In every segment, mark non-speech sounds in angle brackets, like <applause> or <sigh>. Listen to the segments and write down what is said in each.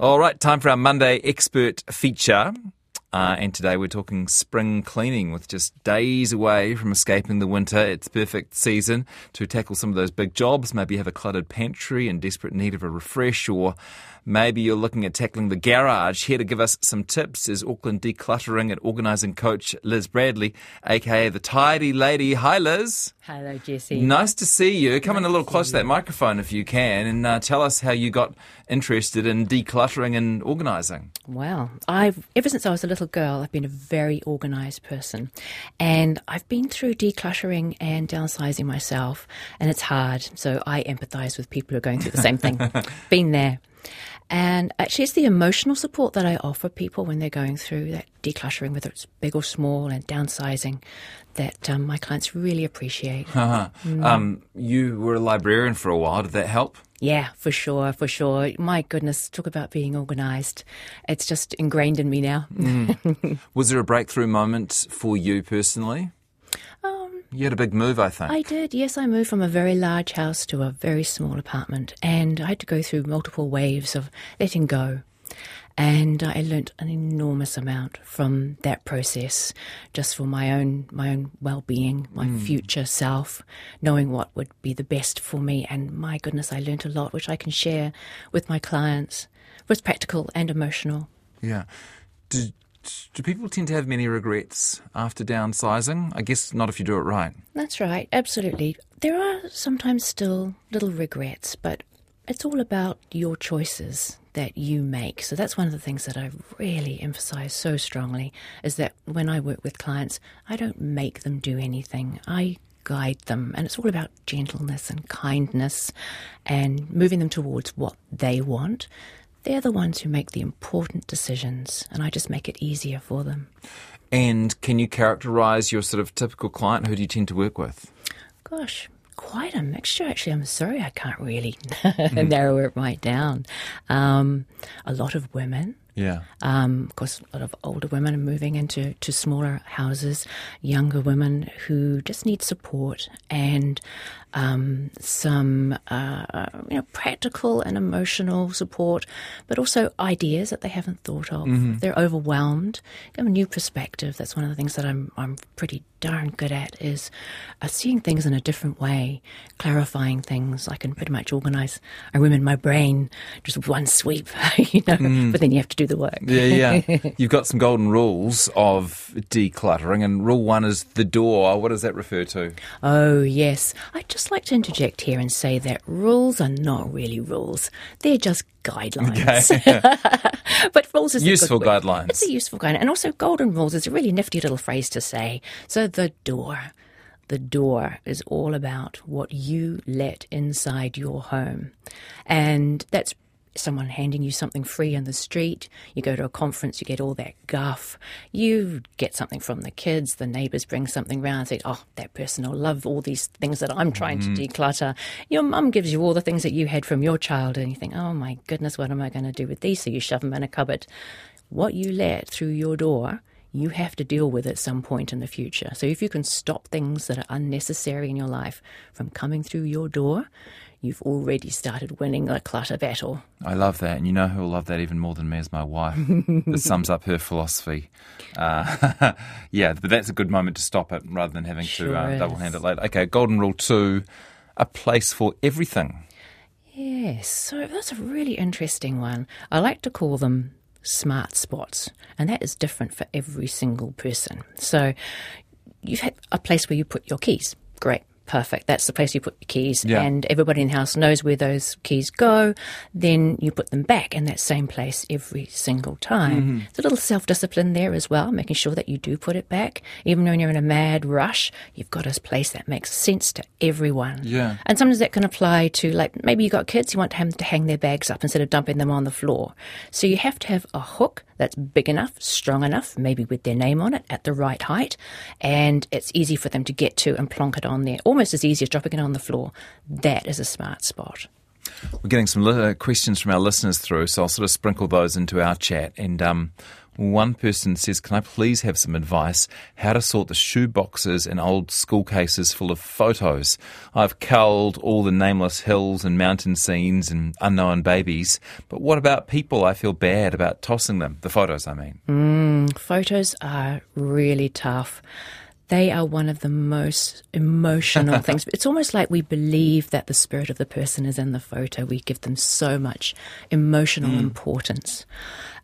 All right, time for our Monday expert feature. Uh, and today we're talking spring cleaning with just days away from escaping the winter. It's perfect season to tackle some of those big jobs. Maybe you have a cluttered pantry in desperate need of a refresh, or maybe you're looking at tackling the garage. Here to give us some tips is Auckland decluttering and organising coach Liz Bradley, aka the Tidy Lady. Hi, Liz. Hello, Jesse. Nice to see you. Come Nice in a little to close see to that microphone if you can, and uh, tell us how you got interested in decluttering and organising. Well, I've ever since I was a little girl, I've been a very organised person, and I've been through decluttering and downsizing myself, and it's hard. So I empathise with people who are going through the same thing. <laughs> been there. And actually, it's the emotional support that I offer people when they're going through that decluttering, whether it's big or small, and downsizing, that um, my clients really appreciate. <laughs> Uh-huh. Um, you were a librarian for a while. Did that help? Yeah, for sure, for sure. My goodness, talk about being organised. It's just ingrained in me now. <laughs> Was there a breakthrough moment for you personally? You had a big move, I think. I did, yes. I moved from a very large house to a very small apartment, and I had to go through multiple waves of letting go. And I learnt an enormous amount from that process, just for my own my own well being, my hmm. future self, knowing what would be the best for me. And my goodness, I learnt a lot, which I can share with my clients. It was practical and emotional. Yeah. Do, people tend to have many regrets after downsizing? I guess not if you do it right. That's right, absolutely. There are sometimes still little regrets, but it's all about your choices that you make. So that's one of the things that I really emphasize so strongly is that when I work with clients, I don't make them do anything. I guide them and it's all about gentleness and kindness and moving them towards what they want. They're the ones who make the important decisions and I just make it easier for them. And can you characterise your sort of typical client? Who do you tend to work with? Gosh, quite a mixture, actually. I'm sorry I can't really <laughs> narrow it right down. Um, a lot of women. Yeah. Um, of course, a lot of older women are moving into to smaller houses, younger women who just need support and um, some uh, you know practical and emotional support, but also ideas that they haven't thought of. They're overwhelmed. Give them a new perspective. That's one of the things that I'm I'm pretty darn good at is uh, seeing things in a different way, clarifying things. I can pretty much organize a room in my brain just with one sweep, <laughs> you know. But then you have to do the work. Yeah, yeah. <laughs> You've got some golden rules of decluttering, and rule one is the door. What does that refer to? Oh, yes. I'd just like to interject here and say that rules are not really rules. They're just guidelines. <laughs> but rules is Useful guidelines. It's a useful guideline. And also, golden rules is a really nifty little phrase to say. So, the door. The door is all about what you let inside your home. And that's someone handing you something free in the street. You go to a conference, you get all that guff. You get something from the kids, the neighbours bring something round and say, Oh, that person will love all these things that I'm trying to mm-hmm. declutter. Your mum gives you all the things that you had from your child and you think, Oh my goodness, what am I going to do with these? So you shove them in a cupboard. What you let through your door you have to deal with at some point in the future. So if you can stop things that are unnecessary in your life from coming through your door, you've already started winning the clutter battle. I love that, and you know who will love that even more than me is my wife. <laughs> this sums up her philosophy. Uh, <laughs> yeah, but that's a good moment to stop it rather than having Sure to uh, double hand it later. Okay, golden rule two: a place for everything. Yes, so that's a really interesting one. I like to call them smart spots, and that is different for every single person. So you've had a place where you put your keys. Great. Perfect. That's the place you put your keys, Yeah. and everybody in the house knows where those keys go. Then you put them back in that same place every single time. Mm-hmm. There's a little self discipline there as well, making sure that you do put it back. Even when you're in a mad rush, you've got a place that makes sense to everyone. Yeah. And sometimes that can apply to like maybe you've got kids, you want them to hang their bags up instead of dumping them on the floor. So you have to have a hook that's big enough, strong enough, maybe with their name on it at the right height, and it's easy for them to get to and plonk it on there. Almost as easy as dropping it on the floor. That is a smart spot. We're getting some uh, questions from our listeners through, so I'll sort of sprinkle those into our chat. And um, One person says, Can I please have some advice how to sort the shoe boxes and old school cases full of photos? I've culled all the nameless hills and mountain scenes and unknown babies, but what about people? I feel bad about tossing them. The photos, I mean. Mm, photos are really tough they are one of the most emotional <laughs> things. It's almost like we believe that the spirit of the person is in the photo. We give them so much emotional mm. importance.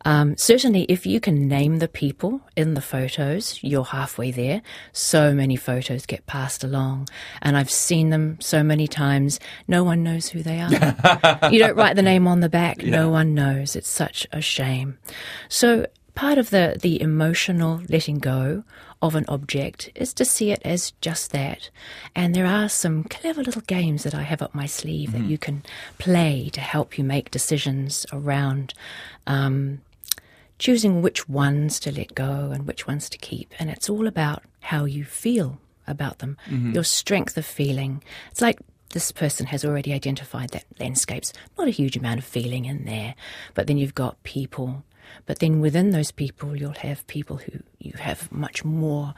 Um, certainly, if you can name the people in the photos, you're halfway there. So many photos get passed along, and I've seen them so many times. No one knows who they are. <laughs> you don't write the name on the back. Yeah. No one knows. It's such a shame. So part of the, the emotional letting go of an object is to see it as just that. And there are some clever little games that I have up my sleeve mm-hmm. that you can play to help you make decisions around um, choosing which ones to let go and which ones to keep. And it's all about how you feel about them, mm-hmm. your strength of feeling. It's like this person has already identified that landscape's not a huge amount of feeling in there, but then you've got people but then within those people, you'll have people who you have much more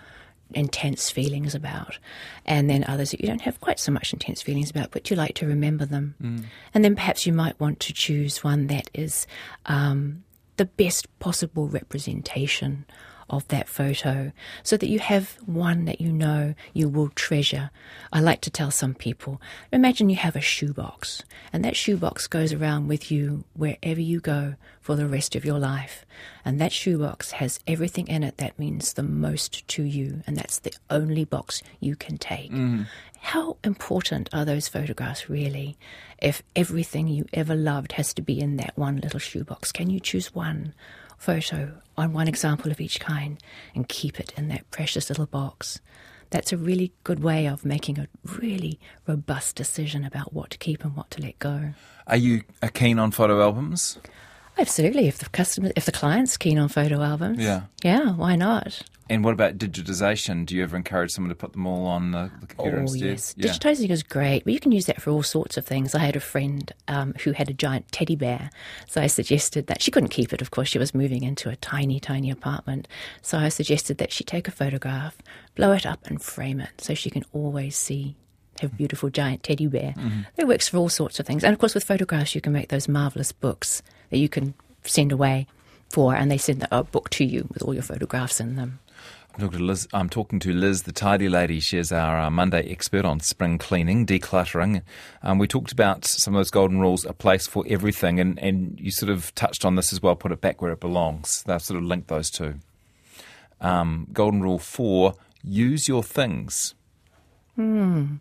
intense feelings about, and then others that you don't have quite so much intense feelings about, but you like to remember them. Mm. And then perhaps you might want to choose one that is um, the best possible representation of that photo so that you have one that you know you will treasure. I like to tell some people imagine you have a shoebox, and that shoebox goes around with you wherever you go for the rest of your life. And that shoebox has everything in it that means the most to you, and that's the only box you can take. Mm. How important are those photographs really? If everything you ever loved has to be in that one little shoebox, can you choose one? Photo on one example of each kind and keep it in that precious little box. That's a really good way of making a really robust decision about what to keep and what to let go. Are you keen on photo albums? Absolutely. If the customer, if the client's keen on photo albums, yeah, yeah, why not? And what about digitization? Do you ever encourage someone to put them all on the, the computer oh, instead? Yes, yeah. digitizing is great, but you can use that for all sorts of things. I had a friend um, who had a giant teddy bear, so I suggested that she couldn't keep it. Of course, she was moving into a tiny, tiny apartment, so I suggested that she take a photograph, blow it up, and frame it so she can always see have beautiful giant teddy bear. Mm-hmm. It works for all sorts of things. And of course, with photographs, you can make those marvelous books that you can send away for, and they send a book to you with all your photographs in them. I'm talking to Liz, I'm talking to Liz the tidy lady. She's our uh, Monday expert on spring cleaning, decluttering. Um, we talked about some of those golden rules, a place for everything, and, and you sort of touched on this as well, put it back where it belongs. They've sort of linked those two. Um, golden rule four, use your things. Hmm.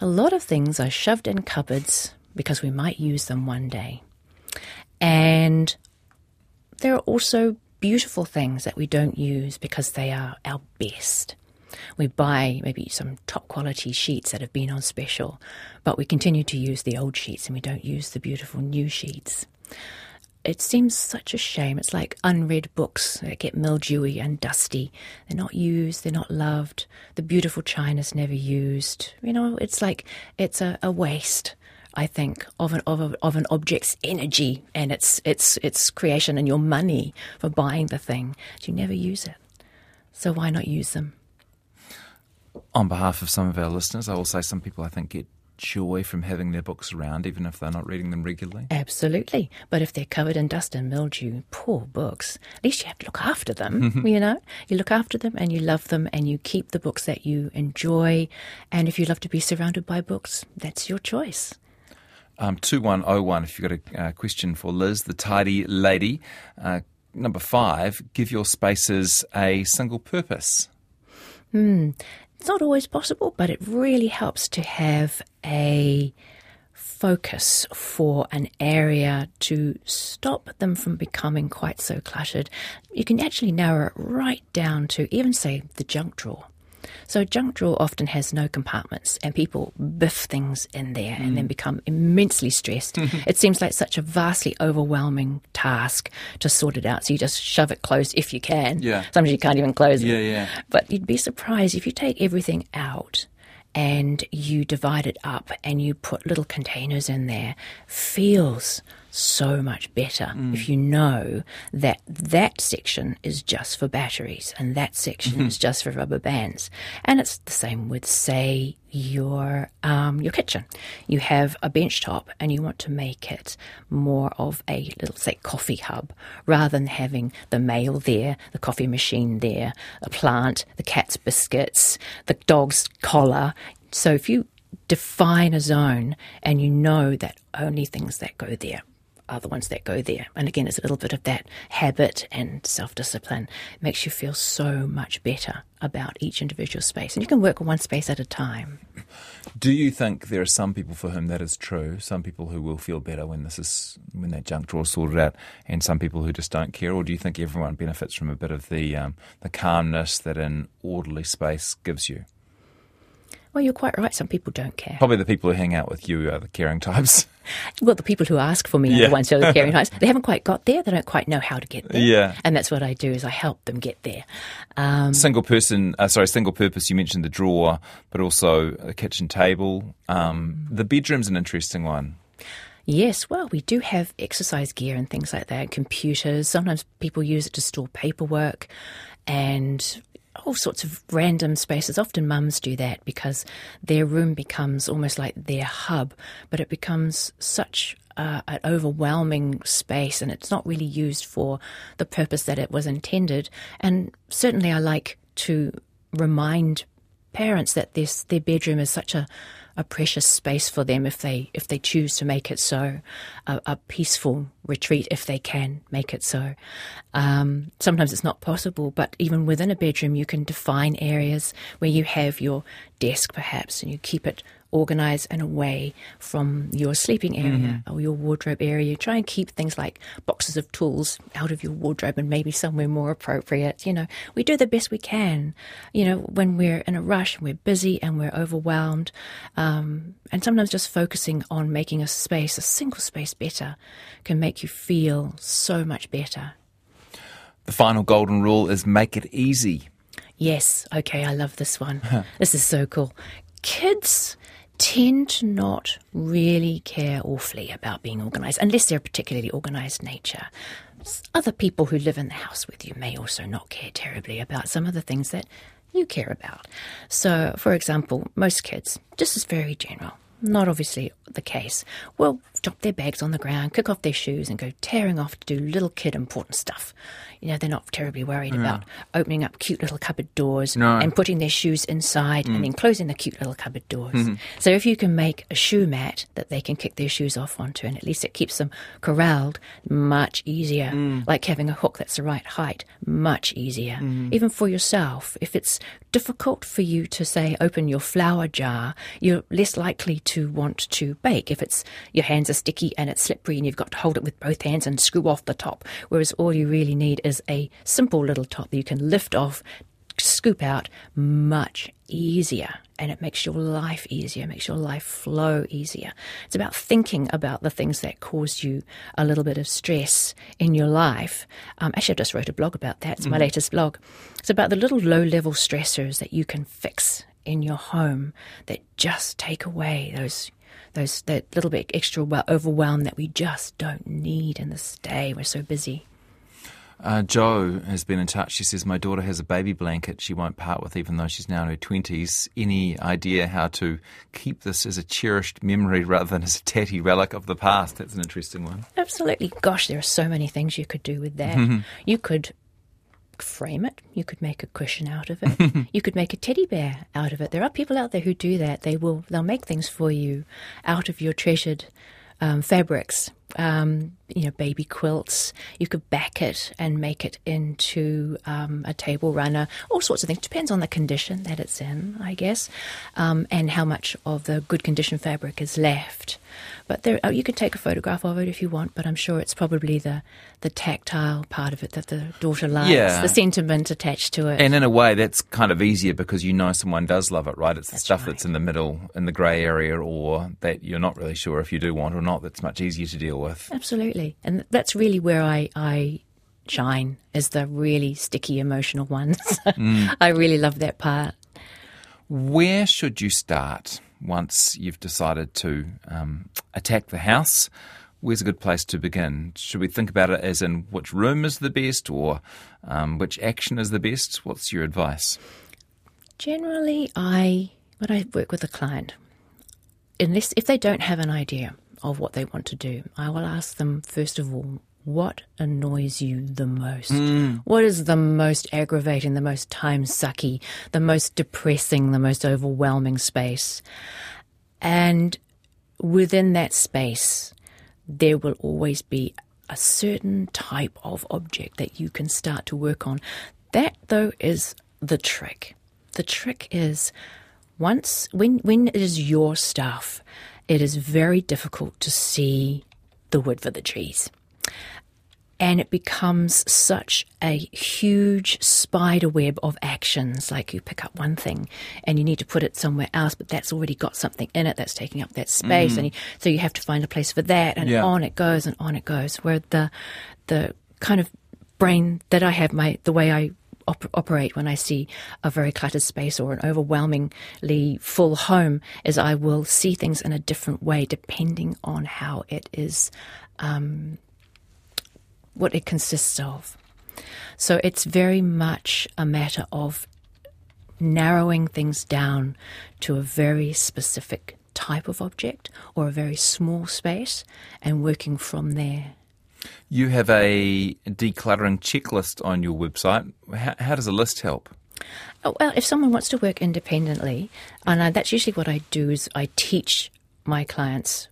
A lot of things are shoved in cupboards because we might use them one day. And there are also beautiful things that we don't use because they are our best. We buy maybe some top quality sheets that have been on special, but we continue to use the old sheets and we don't use the beautiful new sheets. It seems such a shame. It's like unread books that get mildewy and dusty. They're not used, they're not loved. The beautiful china's never used. You know, it's like it's a, a waste. I think, of an of, a, of an object's energy and its its its creation and your money for buying the thing. You never use it, so why not use them? On behalf of some of our listeners, I will say some people I think get joy from having their books around, even if they're not reading them regularly? Absolutely. But if they're covered in dust and mildew, poor books, at least you have to look after them. <laughs> you know, you look after them and you love them and you keep the books that you enjoy. And if you love to be surrounded by books, that's your choice. Um, 2101, if you've got a uh, question for Liz, the tidy lady. Uh, number five, give your spaces a single purpose. Hmm. It's not always possible, but it really helps to have a focus for an area to stop them from becoming quite so cluttered. You can actually narrow it right down to even say the junk drawer. So a junk drawer often has no compartments, and people biff things in there mm. and then mm. become immensely stressed. <laughs> it seems like such a vastly overwhelming task to sort it out. So you just shove it closed if you can. Yeah. Sometimes you can't even close yeah, it. Yeah, yeah. But you'd be surprised if you take everything out and you divide it up and you put little containers in there, feels so much better if you know that that section is just for batteries and that section is just for rubber bands. And it's the same with, say, your um, your kitchen. You have a bench top and you want to make it more of a little, say, coffee hub rather than having the mail there, the coffee machine there, a plant, the cat's biscuits, the dog's collar. So if you define a zone and you know that only things that go there are the ones that go there. And again, it's a little bit of that habit and self discipline. Makes you feel so much better about each individual space. And you can work one space at a time. Do you think there are some people for whom that is true? Some people who will feel better when this is when that junk drawer is sorted out, and some people who just don't care. Or do you think everyone benefits from a bit of the um, the calmness that an orderly space gives you? Well, you're quite right. Some people don't care. Probably the people who hang out with you are the caring types. <laughs> Well, the people who ask for me are the ones who are the caring <laughs> types. They haven't quite got there. They don't quite know how to get there. Yeah. And that's what I do is I help them get there. Um, single person, uh, sorry, single purpose. You mentioned the drawer, but also a kitchen table. Um, the bedroom's an interesting one. Yes, well, we do have exercise gear and things like that, computers. Sometimes people use it to store paperwork and all sorts of random spaces. Often mums do that because their room becomes almost like their hub, but it becomes such uh, an overwhelming space and it's not really used for the purpose that it was intended. And certainly, I like to remind parents that this their bedroom is such a a precious space for them if they if they choose to make it so a, a peaceful retreat if they can make it so. Um, sometimes it's not possible but even within a bedroom you can define areas where you have your desk perhaps and you keep it organized and away from your sleeping area or your wardrobe area try and keep things like boxes of tools out of your wardrobe and maybe somewhere more appropriate you know we do the best we can you know when we're in a rush and we're busy and we're overwhelmed um, and sometimes just focusing on making a space a single space better can make you feel so much better The final golden rule is make it easy. Yes, okay, I love this one. <laughs> this is so cool. Kids tend to not really care awfully about being organised unless they're a particularly organised nature. Other people who live in the house with you may also not care terribly about some of the things that you care about. So, for example, most kids, this is very general, not obviously the case, will drop their bags on the ground, kick off their shoes, and go tearing off to do little kid important stuff. You know, they're not terribly worried about opening up cute little cupboard doors No. and putting their shoes inside and mm. then closing the cute little cupboard doors. Mm-hmm. So if you can make a shoe mat that they can kick their shoes off onto, and at least it keeps them corralled, much easier. Mm. Like having a hook that's the right height, much easier. Mm-hmm. Even for yourself, if it's difficult for you to say open your flour jar, you're less likely to want to bake. If it's your hands are sticky and it's slippery and you've got to hold it with both hands and screw off the top, whereas all you really need is a simple little top that you can lift off, scoop out much easier and it makes your life easier, makes your life flow easier. It's about thinking about the things that cause you a little bit of stress in your life. Um, actually, I just wrote a blog about that. It's my latest blog. It's about the little low level stressors that you can fix in your home that just take away those. Those that little bit extra overwhelm that we just don't need in this day. We're so busy. Uh, Joe has been in touch. She says, My daughter has a baby blanket she won't part with, even though she's now in her 20s. Any idea how to keep this as a cherished memory rather than as a tatty relic of the past? That's an interesting one. Absolutely. Gosh, there are so many things you could do with that. <laughs> You could frame it. You could make a cushion out of it. <laughs> you could make a teddy bear out of it. There are people out there who do that. They will. They'll make things for you out of your treasured um, fabrics. Um, you know, baby quilts. You could back it and make it into um, a table runner. All sorts of things. Depends on the condition that it's in, I guess, um, and how much of the good condition fabric is left. But there, oh, you can take a photograph of it if you want. But I'm sure it's probably the the tactile part of it that the daughter likes, Yeah. the sentiment attached to it. And in a way, that's kind of easier because you know someone does love it, right? It's the stuff right. that's in the middle, in the grey area, or that you're not really sure if you do want or not, that's much easier to deal with. Absolutely. And that's really where I, I shine, is the really sticky emotional <laughs> ones. I really love that part. Where should you start once you've decided to um, attack the house? where's a good place to begin? Should we think about it as in which room is the best or um, which action is the best? What's your advice? Generally, I when I work with a client, unless if they don't have an idea of what they want to do, I will ask them first of all, what annoys you the most? Mm. What is the most aggravating, the most time sucky, the most depressing, the most overwhelming space? And within that space, there will always be a certain type of object that you can start to work on. That, though, is the trick. The trick is once when when it is your stuff, it is very difficult to see the wood for the trees. And it becomes such a huge spider web of actions. Like you pick up one thing and you need to put it somewhere else, but that's already got something in it that's taking up that space. Mm. And you, so you have to find a place for that, and yeah. on it goes and on it goes. Where the the kind of brain that I have, my the way I op- operate when I see a very cluttered space or an overwhelmingly full home is I will see things in a different way depending on how it is, um, what it consists of. So it's very much a matter of narrowing things down to a very specific type of object or a very small space and working from there. You have a decluttering checklist on your website. How, how does a list help? Oh, well, if someone wants to work independently, and I, that's usually what I do is I teach my clients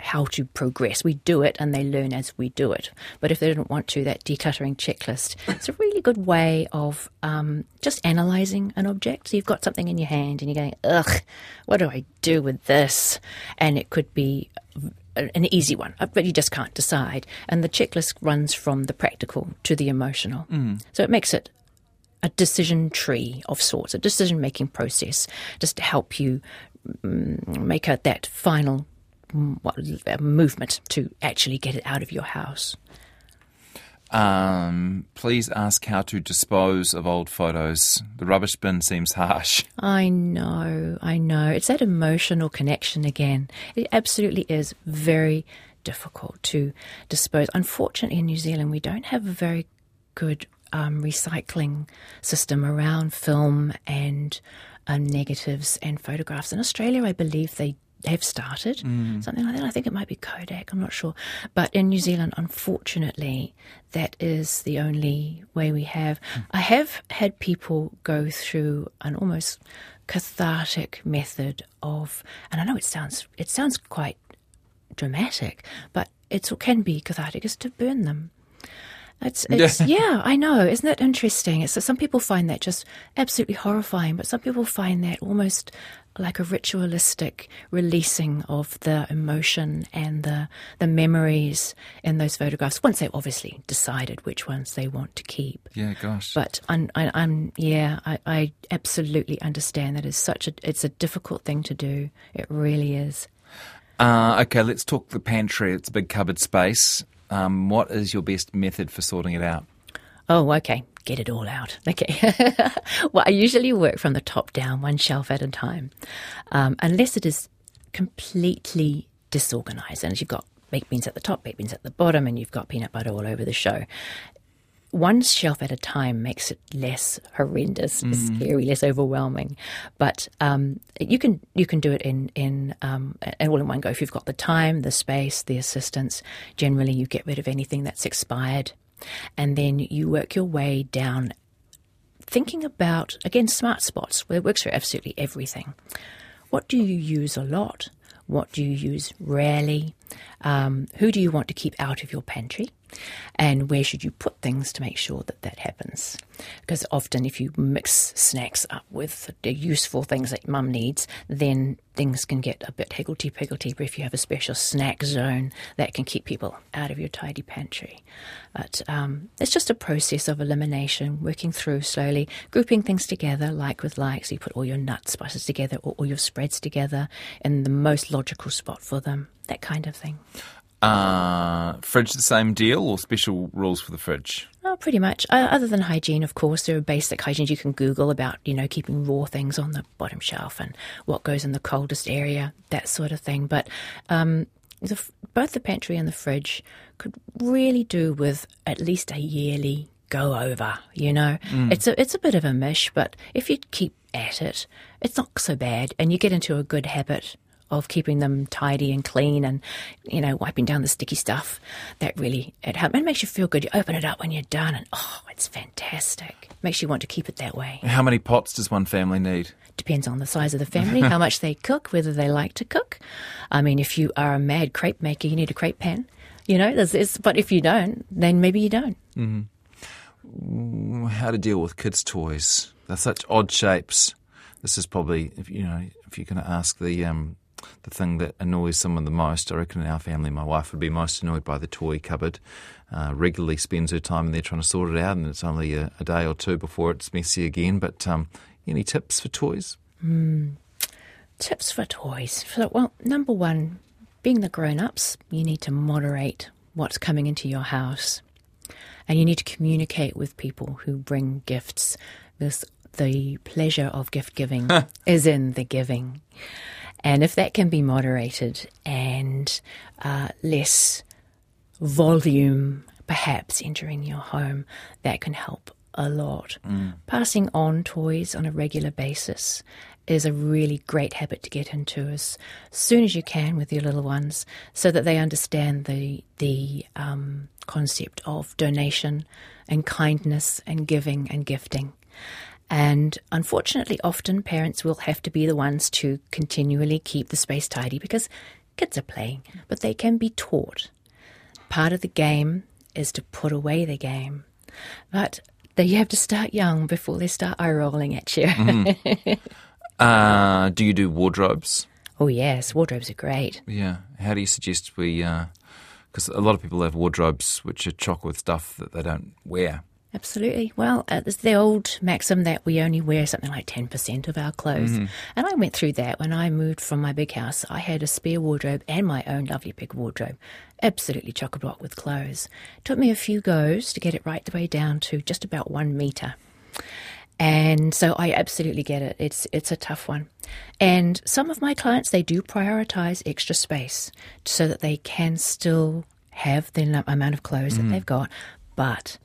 how to progress. We do it and they learn as we do it. But if they don't want to, that decluttering checklist, it's a really good way of um, just analysing an object. So you've got something in your hand and you're going, ugh, what do I do with this? And it could be an easy one, uh, but you just can't decide. And the checklist runs from the practical to the emotional. Mm. So it makes it a decision tree of sorts, a decision making process, just to help you mm, make a, that final mm, movement to actually get it out of your house. Um, please ask how to dispose of old photos. The rubbish bin seems harsh. <laughs> I know, I know. It's that emotional connection again. It absolutely is very difficult to dispose. Unfortunately, in New Zealand, we don't have a very good um, recycling system around film and uh, negatives and photographs. In Australia, I believe they have started mm. something like that. I think it might be Kodak. I'm not sure, but in New Zealand, unfortunately, that is the only way we have. Mm. I have had people go through an almost cathartic method of, and I know it sounds it sounds quite dramatic, but it can be cathartic is to burn them. It's, it's yeah, I know. Isn't that interesting? It's, some people find that just absolutely horrifying, but some people find that almost like a ritualistic releasing of the emotion and the the memories in those photographs. Once they've obviously decided which ones they want to keep. Yeah, gosh. But I'm, I, am yeah, I, I absolutely understand that it's such a it's a difficult thing to do. It really is. Uh, okay, let's talk the pantry. It's a big cupboard space. Um, what is your best method for sorting it out? Oh, okay. Get it all out. <laughs> Okay. <laughs> well, I usually work from the top down, one shelf at a time, um, unless it is completely disorganized. And you've got baked beans at the top, baked beans at the bottom, and you've got peanut butter all over the show one shelf at a time makes it less horrendous, mm. scary, less overwhelming. But um, you can you can do it in in um, all in one go if you've got the time, the space, the assistance. Generally, you get rid of anything that's expired, and then you work your way down, thinking about again smart spots where it works for absolutely everything. What do you use a lot? What do you use rarely? Um, who do you want to keep out of your pantry? and where should you put things to make sure that that happens. Because often, if you mix snacks up with the useful things that mum needs, then things can get a bit higgledy piggledy. But if you have a special snack zone, that can keep people out of your tidy pantry. But um, it's just a process of elimination, working through slowly, grouping things together, like with like. So you put all your nuts, spices together, or all your spreads together in the most logical spot for them, that kind of thing. Uh, fridge the same deal or special rules for the fridge? Oh, pretty much. Uh, other than hygiene, of course, there are basic hygiene you can Google about, you know, keeping raw things on the bottom shelf and what goes in the coldest area, that sort of thing. But um, the, both the pantry and the fridge could really do with at least a yearly go over. You know, mm. it's a it's a bit of a mish, but if you keep at it, it's not so bad, and you get into a good habit of keeping them tidy and clean and you know wiping down the sticky stuff that really it helps it makes you feel good. You open it up when you're done and oh it's fantastic. Makes you want to keep it that way. How many pots does one family need? Depends on the size of the family how much they cook whether they like to cook. I mean if you are a mad crepe maker you need a crepe pan you know there's, there's, but if you don't then maybe you don't. Mm-hmm. How to deal with kids' toys. They're such odd shapes. This is probably, if you know, if you're going to ask the um, the thing that annoys someone the most, I reckon in our family, my wife would be most annoyed by the toy cupboard. Uh, regularly spends her time in there trying to sort it out, and it's only a, a day or two before it's messy again. But um, any tips for toys? Mm. Tips for toys. Well, number one, being the grown ups, you need to moderate what's coming into your house. And you need to communicate with people who bring gifts. This, the pleasure of gift giving <laughs> is in the giving. And if that can be moderated and uh, less volume perhaps entering your home, that can help a lot. Mm. Passing on toys on a regular basis is a really great habit to get into as soon as you can with your little ones, so that they understand the the um, concept of donation and kindness and giving and gifting. And unfortunately, often parents will have to be the ones to continually keep the space tidy because kids are playing, but they can be taught. Part of the game is to put away the game. But you have to start young before they start eye rolling at you. mm. <laughs> uh, do you do wardrobes? Oh, yes, wardrobes are great. Yeah. How do you suggest we. Because uh, a lot of people have wardrobes which are chock with stuff that they don't wear. Absolutely. Well, uh, it's the old maxim that we only wear something like 10% of our clothes. Mm-hmm. And I went through that when I moved from my big house. I had a spare wardrobe and my own lovely big wardrobe, absolutely chock a block with clothes. It took me a few goes to get it right the way down to just about one metre. And so I absolutely get it. It's it's a tough one. And some of my clients they do prioritize extra space so that they can still have the amount of clothes mm. that they've got, but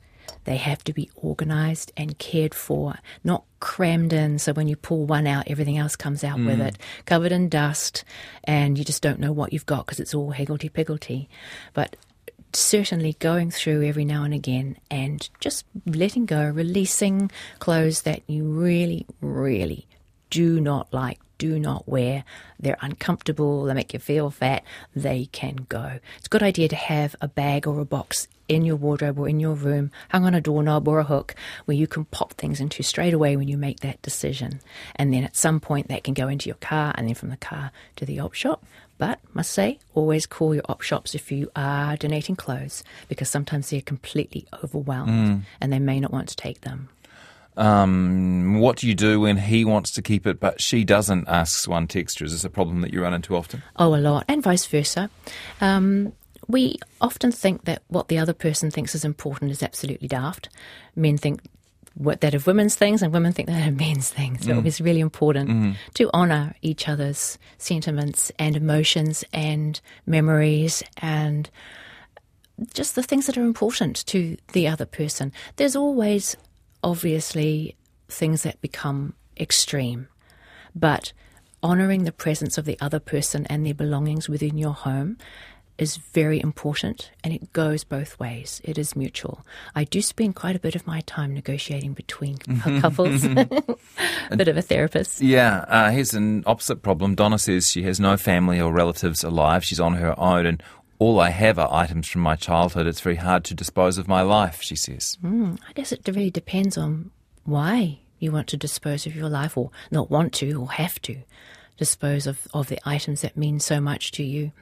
they have to be organized and cared for, not crammed in. So when you pull one out, everything else comes out mm. with it, covered in dust, and you just don't know what you've got because it's all higgledy piggledy. But certainly going through every now and again and just letting go, releasing clothes that you really, really do not like, do not wear. They're uncomfortable, they make you feel fat, they can go. It's a good idea to have a bag or a box in your wardrobe or in your room, hung on a doorknob or a hook, where you can pop things into straight away when you make that decision. And then at some point that can go into your car and then from the car to the op shop. But must say, always call your op shops if you are donating clothes because sometimes they're completely overwhelmed mm. and they may not want to take them. Um, what do you do when he wants to keep it but she doesn't? Asks one texter. Is this a problem that you run into often? Oh, a lot, and vice versa. Um, we often think that what the other person thinks is important is absolutely daft. Men think that of women's things, and women think that of men's things. So mm. it's really important mm. to honour each other's sentiments and emotions and memories and just the things that are important to the other person. There's always obviously things that become extreme, but honouring the presence of the other person and their belongings within your home is very important and it goes both ways. It is mutual. I do spend quite a bit of my time negotiating between <laughs> couples, <laughs> a <laughs> bit of a therapist. Yeah, uh, here's an opposite problem. Donna says she has no family or relatives alive. She's on her own and all I have are items from my childhood. It's very hard to dispose of my life, she says. Mm, I guess it really depends on why you want to dispose of your life or not want to or have to dispose of, of the items that mean so much to you.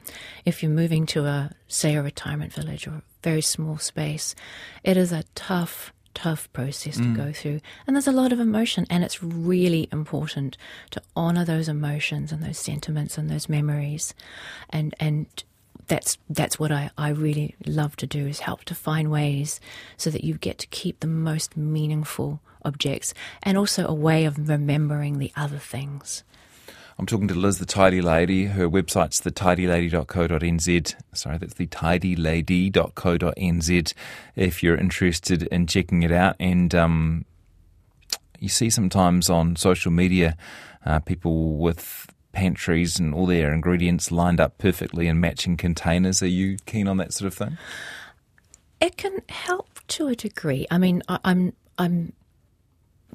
If you're moving to a, say, a retirement village or a very small space, it is a tough, tough process to mm. go through. And there's a lot of emotion, and it's really important to honor those emotions and those sentiments and those memories and, and that's that's what I, I really love to do is help to find ways so that you get to keep the most meaningful objects and also a way of remembering the other things. I'm talking to Liz, the Tidy Lady. Her website's thetidylady.co.nz. Sorry, that's thetidylady.co.nz if you're interested in checking it out. And um, you see sometimes on social media uh, people with pantries and all their ingredients lined up perfectly in matching containers. Are you keen on that sort of thing? It can help to a degree. I mean, I, I'm I'm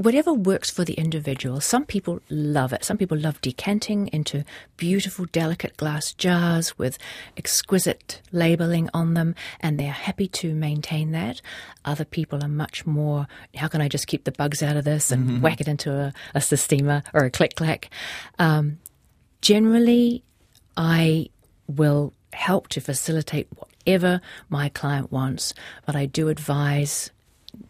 whatever works for the individual. Some people love it. Some people love decanting into beautiful, delicate glass jars with exquisite labeling on them, and they're happy to maintain that. Other people are much more, how can I just keep the bugs out of this and mm-hmm. whack it into a, a Sistema or a click clack? Um, generally, I will help to facilitate whatever my client wants, but I do advise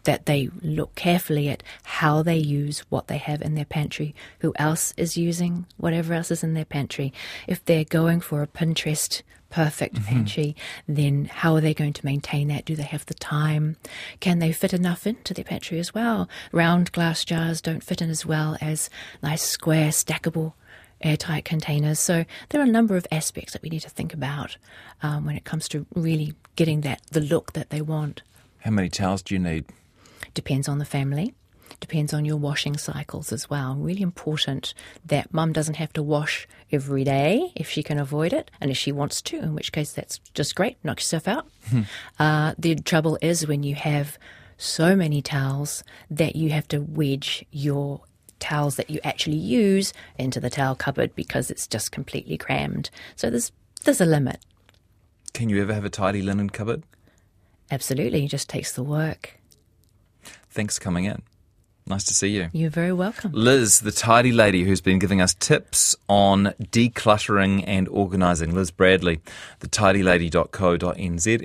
that they look carefully at how they use what they have in their pantry, who else is using whatever else is in their pantry. If they're going for a Pinterest perfect mm-hmm. pantry, then how are they going to maintain that? Do they have the time? Can they fit enough into their pantry as well? Round glass jars don't fit in as well as nice square stackable airtight containers. So there are a number of aspects that we need to think about um, when it comes to really getting that the look that they want. How many towels do you need? Depends on the family. Depends on your washing cycles as well. Really important that mum doesn't have to wash every day if she can avoid it, and if she wants to, in which case that's just great. Knock yourself out. Hmm. uh, the trouble is when you have so many towels that you have to wedge your towels that you actually use into the towel cupboard because it's just completely crammed. So there's there's a limit. Can you ever have a tidy linen cupboard? Absolutely, it just takes the work. Thanks for coming in. Nice to see you. You're very welcome. Liz, the tidy lady who's been giving us tips on decluttering and organising. Liz Bradley, thetidylady.co.nz.